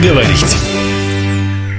Поговорить.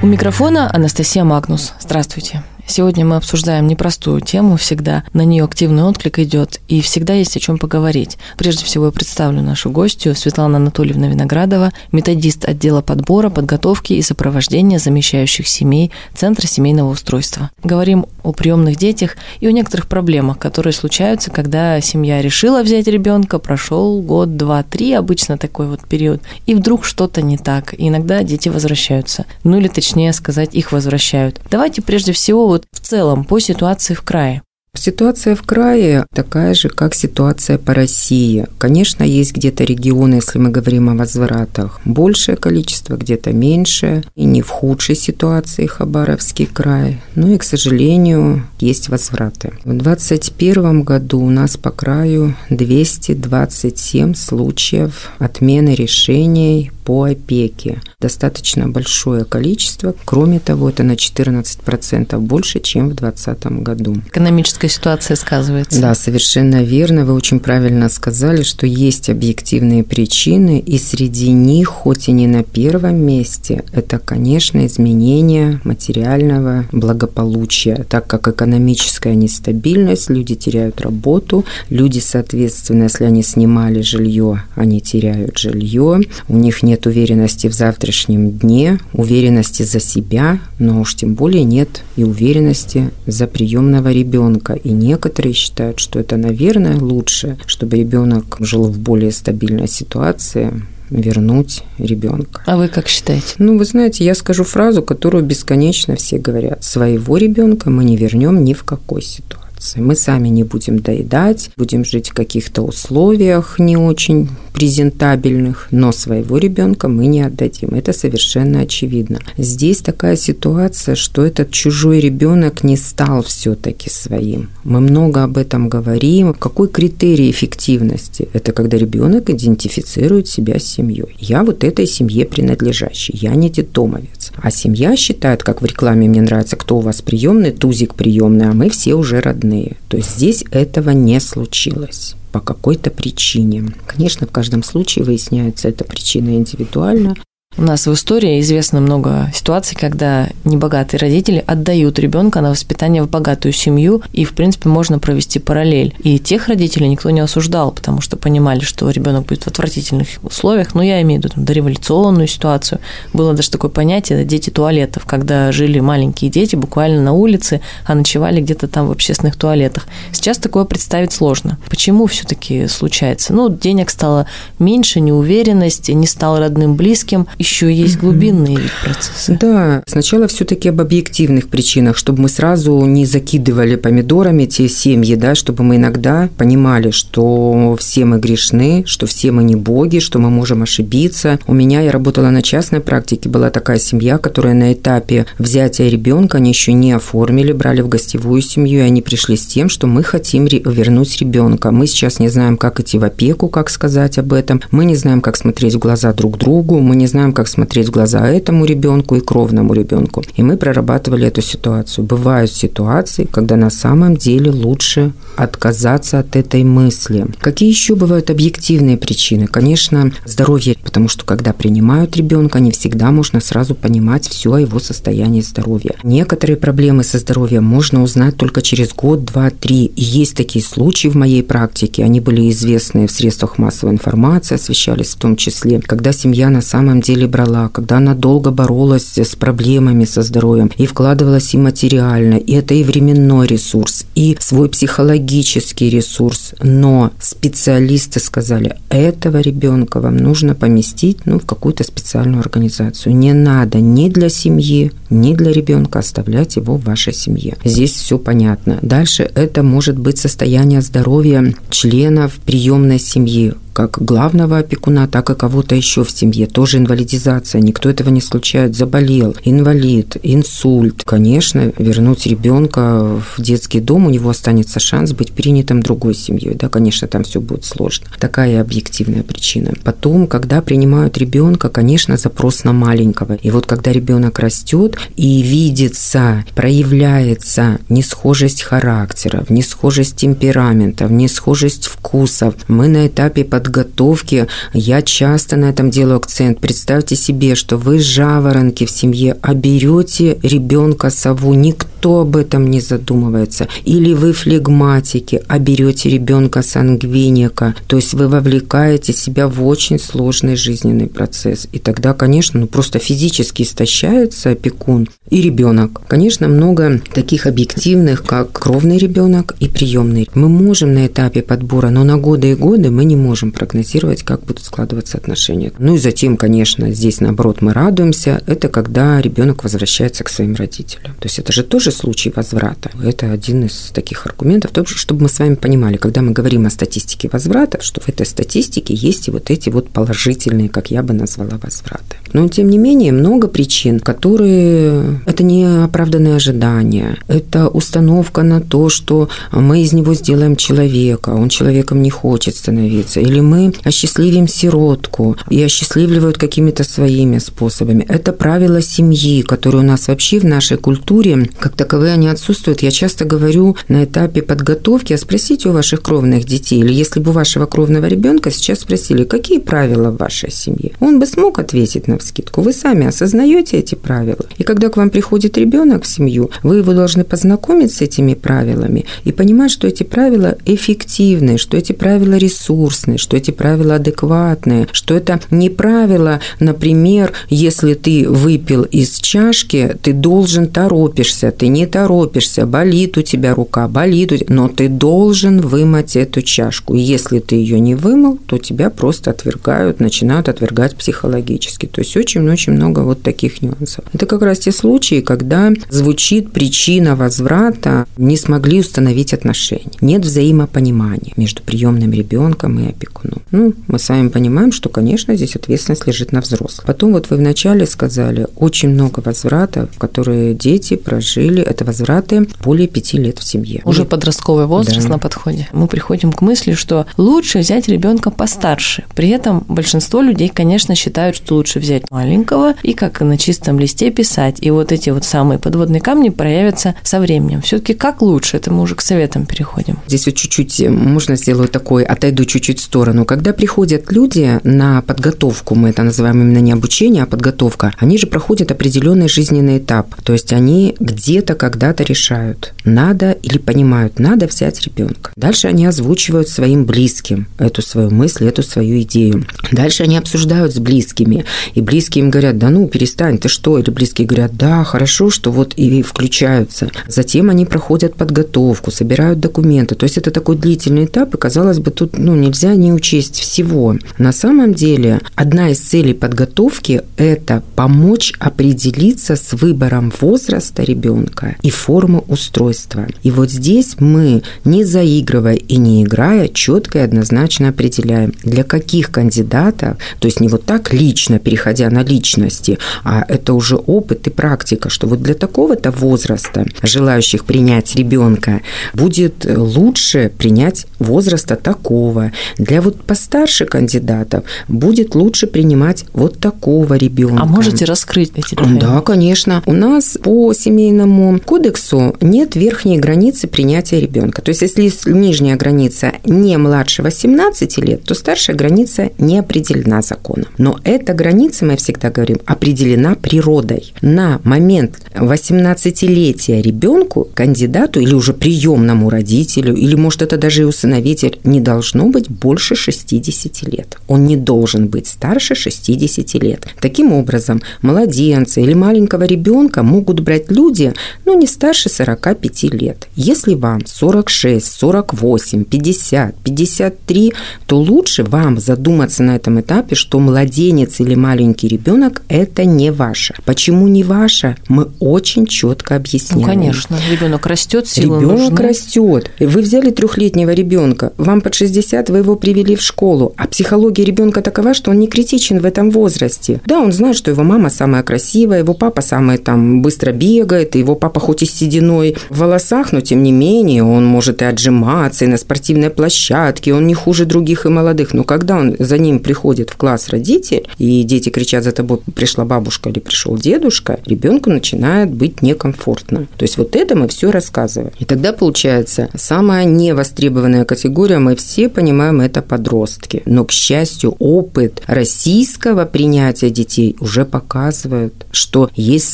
У микрофона Анастасия Магнус. Здравствуйте. Сегодня мы обсуждаем непростую тему всегда, на нее активный отклик идет, и всегда есть о чем поговорить. Прежде всего я представлю нашу гостью Светлана Анатольевна Виноградова, методист отдела подбора, подготовки и сопровождения замещающих семей Центра семейного устройства. Говорим о приемных детях и о некоторых проблемах, которые случаются, когда семья решила взять ребенка, прошел год, два, три, обычно такой вот период, и вдруг что-то не так, и иногда дети возвращаются. Ну или точнее сказать, их возвращают. Давайте прежде всего вот в целом по ситуации в крае? Ситуация в крае такая же, как ситуация по России. Конечно, есть где-то регионы, если мы говорим о возвратах, большее количество, где-то меньше. И не в худшей ситуации Хабаровский край. Ну и, к сожалению, есть возвраты. В 2021 году у нас по краю 227 случаев отмены решений по опеке. Достаточно большое количество. Кроме того, это на 14% больше, чем в 2020 году. Экономическая ситуация сказывается. Да, совершенно верно. Вы очень правильно сказали, что есть объективные причины, и среди них, хоть и не на первом месте, это, конечно, изменение материального благополучия, так как экономическая нестабильность, люди теряют работу, люди, соответственно, если они снимали жилье, они теряют жилье, у них нет уверенности в завтрашнем дне, уверенности за себя, но уж тем более нет и уверенности за приемного ребенка. И некоторые считают, что это, наверное, лучше, чтобы ребенок жил в более стабильной ситуации, вернуть ребенка. А вы как считаете? Ну, вы знаете, я скажу фразу, которую бесконечно все говорят. Своего ребенка мы не вернем ни в какой ситуации ситуации. Мы сами не будем доедать, будем жить в каких-то условиях не очень презентабельных, но своего ребенка мы не отдадим. Это совершенно очевидно. Здесь такая ситуация, что этот чужой ребенок не стал все-таки своим. Мы много об этом говорим. Какой критерий эффективности? Это когда ребенок идентифицирует себя с семьей. Я вот этой семье принадлежащий, я не детомовец. А семья считает, как в рекламе мне нравится, кто у вас приемный, тузик приемный, а мы все уже родные родные. То есть здесь этого не случилось по какой-то причине. Конечно, в каждом случае выясняется эта причина индивидуально, у нас в истории известно много ситуаций, когда небогатые родители отдают ребенка на воспитание в богатую семью, и, в принципе, можно провести параллель. И тех родителей никто не осуждал, потому что понимали, что ребенок будет в отвратительных условиях. Но я имею в виду там, дореволюционную ситуацию. Было даже такое понятие «дети туалетов», когда жили маленькие дети буквально на улице, а ночевали где-то там в общественных туалетах. Сейчас такое представить сложно. Почему все таки случается? Ну, денег стало меньше, неуверенность, не стал родным, близким – еще есть глубинные процессы. Да, сначала все-таки об объективных причинах, чтобы мы сразу не закидывали помидорами те семьи, да, чтобы мы иногда понимали, что все мы грешны, что все мы не боги, что мы можем ошибиться. У меня, я работала на частной практике, была такая семья, которая на этапе взятия ребенка, они еще не оформили, брали в гостевую семью, и они пришли с тем, что мы хотим вернуть ребенка. Мы сейчас не знаем, как идти в опеку, как сказать об этом. Мы не знаем, как смотреть в глаза друг другу, мы не знаем, как смотреть в глаза этому ребенку и кровному ребенку. И мы прорабатывали эту ситуацию. Бывают ситуации, когда на самом деле лучше отказаться от этой мысли. Какие еще бывают объективные причины? Конечно, здоровье, потому что когда принимают ребенка, не всегда можно сразу понимать все о его состоянии здоровья. Некоторые проблемы со здоровьем можно узнать только через год, два, три. И есть такие случаи в моей практике, они были известны в средствах массовой информации, освещались в том числе, когда семья на самом деле брала, когда она долго боролась с проблемами со здоровьем и вкладывалась и материально, и это и временной ресурс, и свой психологический ресурс. Но специалисты сказали, этого ребенка вам нужно поместить ну, в какую-то специальную организацию. Не надо ни для семьи, ни для ребенка оставлять его в вашей семье. Здесь все понятно. Дальше это может быть состояние здоровья членов приемной семьи, как главного опекуна, так и кого-то еще в семье. Тоже инвалидизация, никто этого не исключает. Заболел, инвалид, инсульт. Конечно, вернуть ребенка в детский дом, у него останется шанс быть принятым другой семьей. Да, конечно, там все будет сложно. Такая объективная причина. Потом, когда принимают ребенка, конечно, запрос на маленького. И вот когда ребенок растет, и видится, проявляется несхожесть характеров, несхожесть темпераментов, несхожесть вкусов. Мы на этапе подготовки, я часто на этом делаю акцент. Представьте себе, что вы жаворонки в семье, а берете ребенка сову, никто об этом не задумывается. Или вы флегматики, а берете ребенка сангвиника, то есть вы вовлекаете себя в очень сложный жизненный процесс. И тогда, конечно, ну просто физически истощается опекун и ребенок. Конечно, много таких объективных, как кровный ребенок и приемный. Мы можем на этапе подбора, но на годы и годы мы не можем прогнозировать, как будут складываться отношения. Ну и затем, конечно, здесь наоборот мы радуемся, это когда ребенок возвращается к своим родителям. То есть это же тоже случай возврата. Это один из таких аргументов, чтобы мы с вами понимали, когда мы говорим о статистике возврата, что в этой статистике есть и вот эти вот положительные, как я бы назвала, возвраты. Но, тем не менее, много причин, которые... Это не оправданные ожидания, это установка на то, что мы из него сделаем человека, он человеком не хочет становиться, или мы осчастливим сиротку и осчастливливают какими-то своими способами. Это правила семьи, которые у нас вообще в нашей культуре, как таковые, они отсутствуют. Я часто говорю на этапе подготовки, а спросите у ваших кровных детей, или если бы у вашего кровного ребенка сейчас спросили, какие правила в вашей семье, он бы смог ответить на скидку. Вы сами осознаете эти правила. И когда к вам приходит ребенок в семью, вы его должны познакомить с этими правилами и понимать, что эти правила эффективны, что эти правила ресурсные, что эти правила адекватные, что это не правило, например, если ты выпил из чашки, ты должен торопишься, ты не торопишься, болит у тебя рука, болит, но ты должен вымыть эту чашку. Если ты ее не вымыл, то тебя просто отвергают, начинают отвергать психологически. То есть очень-очень много вот таких нюансов. Это как раз те случаи, когда звучит причина возврата, не смогли установить отношения. Нет взаимопонимания между приемным ребенком и опекуном. Ну, мы с вами понимаем, что, конечно, здесь ответственность лежит на взрослых. Потом вот вы вначале сказали, очень много возвратов, которые дети прожили, это возвраты более пяти лет в семье. Уже подростковый возраст да. на подходе. Мы приходим к мысли, что лучше взять ребенка постарше. При этом большинство людей, конечно, считают, что лучше взять маленького и как на чистом листе писать. И вот эти вот самые подводные камни проявятся со временем. Все-таки как лучше? Это мы уже к советам переходим. Здесь вот чуть-чуть можно сделаю такой, отойду чуть-чуть в сторону. Когда приходят люди на подготовку, мы это называем именно не обучение, а подготовка, они же проходят определенный жизненный этап. То есть они где-то когда-то решают, надо или понимают, надо взять ребенка. Дальше они озвучивают своим близким эту свою мысль, эту свою идею. Дальше они обсуждают с близкими, и близкие им говорят, да ну, перестань, ты что? Или близкие говорят, да, хорошо, что вот и включаются. Затем они проходят подготовку, собирают документы. То есть это такой длительный этап, и, казалось бы, тут ну, нельзя не учесть всего. На самом деле, одна из целей подготовки – это помочь определиться с выбором возраста ребенка и формы устройства. И вот здесь мы, не заигрывая и не играя, четко и однозначно определяем, для каких кандидатов, то есть не вот так лично, переходя на личности, а это уже опыт и практика, что вот для такого-то возраста желающих принять ребенка будет лучше принять возраста такого. Для вот постарше кандидатов будет лучше принимать вот такого ребенка. А можете раскрыть эти правила? Да, конечно. У нас по семейному кодексу нет верхней границы принятия ребенка. То есть, если нижняя граница не младше 18 лет, то старшая граница не определена законом. Но эта граница, мы всегда говорим, определена природой. На момент 18-летия ребенку, кандидату или уже приемному родителю, или может это даже и усыновитель, не должно быть больше 60 лет. Он не должен быть старше 60 лет. Таким образом, младенца или маленького ребенка могут брать люди, ну, не старше 45 лет. Если вам 46, 48, 50, 53, то лучше вам задуматься на этом этапе, что младенец или маленький ребенок – это не ваше. Почему не ваше? Мы очень четко объясняем. Ну, конечно, ребенок растет, силы Ребенок растет. Вы взяли трехлетнего ребенка, вам под 60, вы его привели в школу. А психология ребенка такова, что он не критичен в этом возрасте. Да, он знает, что его мама самая красивая, его папа самый там быстро бегает, его папа хоть и с сединой в волосах, но тем не менее он может и отжиматься, и на спортивной площадке, он не хуже других и молодых. Но когда он за ним приходит в класс родитель, и дети кричат за тобой, пришла бабушка или пришел дедушка, ребенку начинает быть некомфортно. То есть вот это мы все рассказываем. И тогда получается самая невостребованная категория, мы все понимаем, это подростки. Но, к счастью, опыт российского принятия детей уже показывает, что есть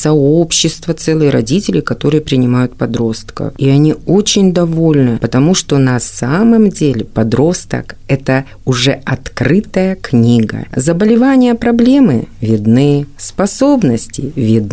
сообщество целые родителей, которые принимают подростков. И они очень довольны, потому что на самом деле подросток – это уже открытая книга. Заболевания, проблемы видны, способности видны,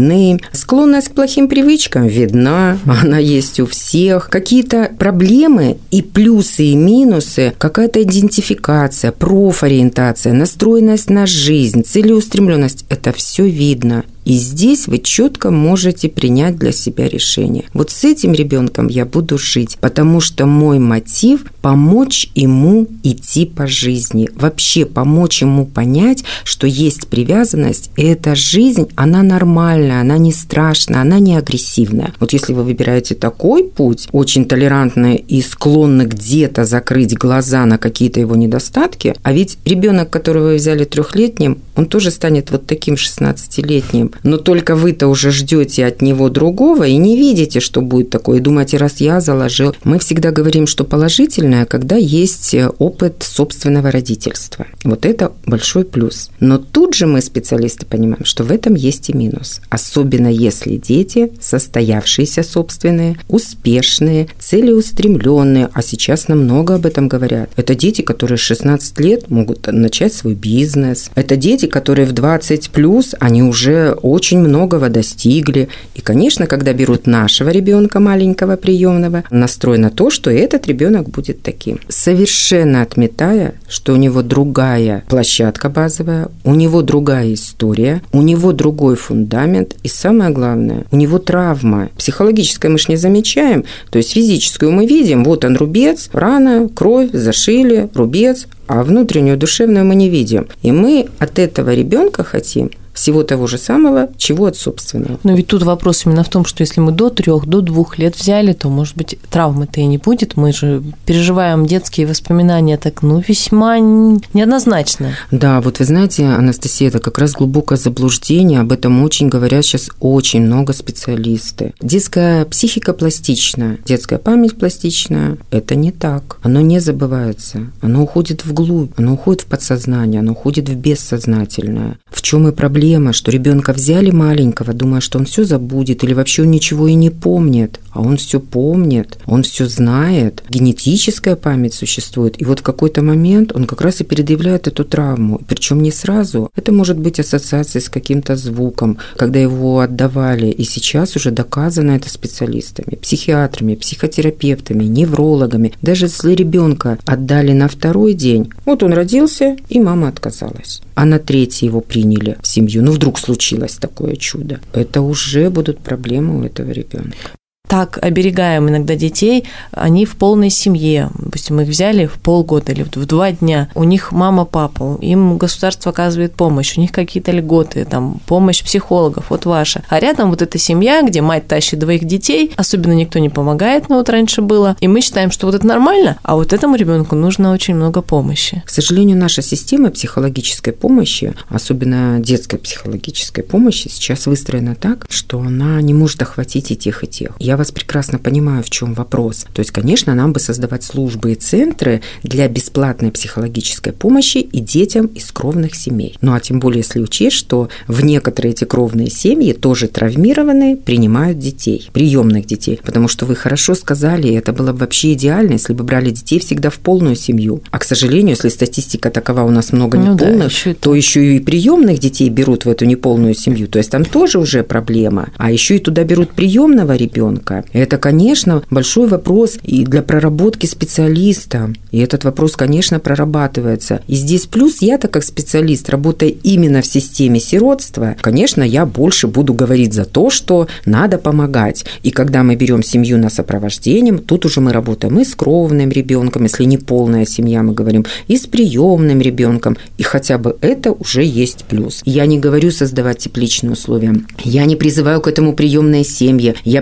склонность к плохим привычкам видна, она есть у всех. Какие-то проблемы и плюсы, и минусы, какая-то идентификация, профориентация, настроенность на жизнь, целеустремленность – это все видно. И здесь вы четко можете принять для себя решение. Вот с этим ребенком я буду жить, потому что мой мотив – помочь ему идти по жизни. Вообще помочь ему понять, что есть привязанность, и эта жизнь, она нормальная, она не страшная, она не агрессивная. Вот если вы выбираете такой путь, очень толерантный и склонны где-то закрыть глаза на какие-то его недостатки, а ведь ребенок, которого вы взяли трехлетним, он тоже станет вот таким 16-летним но только вы-то уже ждете от него другого и не видите, что будет такое, думаете, раз я заложил. Мы всегда говорим, что положительное, когда есть опыт собственного родительства. Вот это большой плюс. Но тут же мы, специалисты, понимаем, что в этом есть и минус. Особенно если дети состоявшиеся собственные, успешные, целеустремленные, а сейчас намного об этом говорят. Это дети, которые 16 лет могут начать свой бизнес. Это дети, которые в 20 плюс, они уже очень многого достигли. И, конечно, когда берут нашего ребенка маленького приемного, настрой на то, что этот ребенок будет таким. Совершенно отметая, что у него другая площадка базовая, у него другая история, у него другой фундамент, и самое главное, у него травма. Психологическое мы же не замечаем, то есть физическую мы видим, вот он рубец, рана, кровь, зашили, рубец, а внутреннюю душевную мы не видим. И мы от этого ребенка хотим всего того же самого, чего от собственного. Но ведь тут вопрос именно в том, что если мы до трех, до двух лет взяли, то, может быть, травмы-то и не будет. Мы же переживаем детские воспоминания так, ну, весьма неоднозначно. Да, вот вы знаете, Анастасия, это как раз глубокое заблуждение. Об этом очень говорят сейчас очень много специалисты. Детская психика пластична, детская память пластична. Это не так. Оно не забывается. Оно уходит вглубь, оно уходит в подсознание, оно уходит в бессознательное. В чем и проблема? Проблема, что ребенка взяли маленького, думая, что он все забудет или вообще он ничего и не помнит, а он все помнит, он все знает, генетическая память существует, и вот в какой-то момент он как раз и предъявляет эту травму, причем не сразу. Это может быть ассоциация с каким-то звуком, когда его отдавали, и сейчас уже доказано это специалистами, психиатрами, психотерапевтами, неврологами. Даже если ребенка отдали на второй день, вот он родился, и мама отказалась, а на третий его приняли в семью, ну вдруг случилось такое чудо, это уже будут проблемы у этого ребенка так оберегаем иногда детей, они в полной семье. Допустим, их взяли в полгода или в два дня. У них мама, папа, им государство оказывает помощь, у них какие-то льготы, там, помощь психологов, вот ваша. А рядом вот эта семья, где мать тащит двоих детей, особенно никто не помогает, но вот раньше было. И мы считаем, что вот это нормально, а вот этому ребенку нужно очень много помощи. К сожалению, наша система психологической помощи, особенно детской психологической помощи, сейчас выстроена так, что она не может охватить и тех, и тех. Я я вас прекрасно понимаю, в чем вопрос. То есть, конечно, нам бы создавать службы и центры для бесплатной психологической помощи и детям из кровных семей. Ну а тем более, если учесть, что в некоторые эти кровные семьи тоже травмированные принимают детей, приемных детей. Потому что вы хорошо сказали, это было бы вообще идеально, если бы брали детей всегда в полную семью. А, к сожалению, если статистика такова у нас много ну неполных, да, еще то еще и приемных детей берут в эту неполную семью. То есть там тоже уже проблема. А еще и туда берут приемного ребенка, ребенка. Это, конечно, большой вопрос и для проработки специалиста. И этот вопрос, конечно, прорабатывается. И здесь плюс я-то как специалист, работая именно в системе сиротства, конечно, я больше буду говорить за то, что надо помогать. И когда мы берем семью на сопровождением, тут уже мы работаем и с кровным ребенком, если не полная семья, мы говорим, и с приемным ребенком. И хотя бы это уже есть плюс. Я не говорю создавать тепличные условия. Я не призываю к этому приемные семьи. Я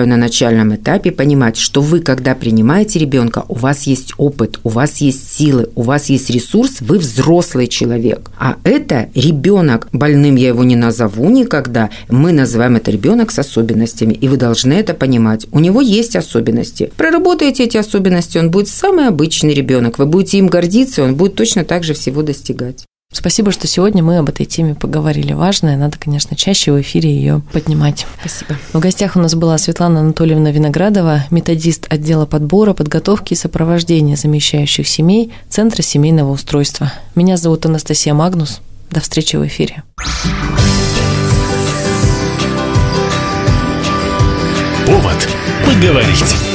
призываю на начальном этапе понимать, что вы, когда принимаете ребенка, у вас есть опыт, у вас есть силы, у вас есть ресурс, вы взрослый человек. А это ребенок, больным я его не назову никогда, мы называем это ребенок с особенностями, и вы должны это понимать. У него есть особенности. Проработаете эти особенности, он будет самый обычный ребенок. Вы будете им гордиться, он будет точно так же всего достигать. Спасибо, что сегодня мы об этой теме поговорили. Важная, надо, конечно, чаще в эфире ее поднимать. Спасибо. В гостях у нас была Светлана Анатольевна Виноградова, методист отдела подбора, подготовки и сопровождения замещающих семей Центра семейного устройства. Меня зовут Анастасия Магнус. До встречи в эфире. Повод поговорить.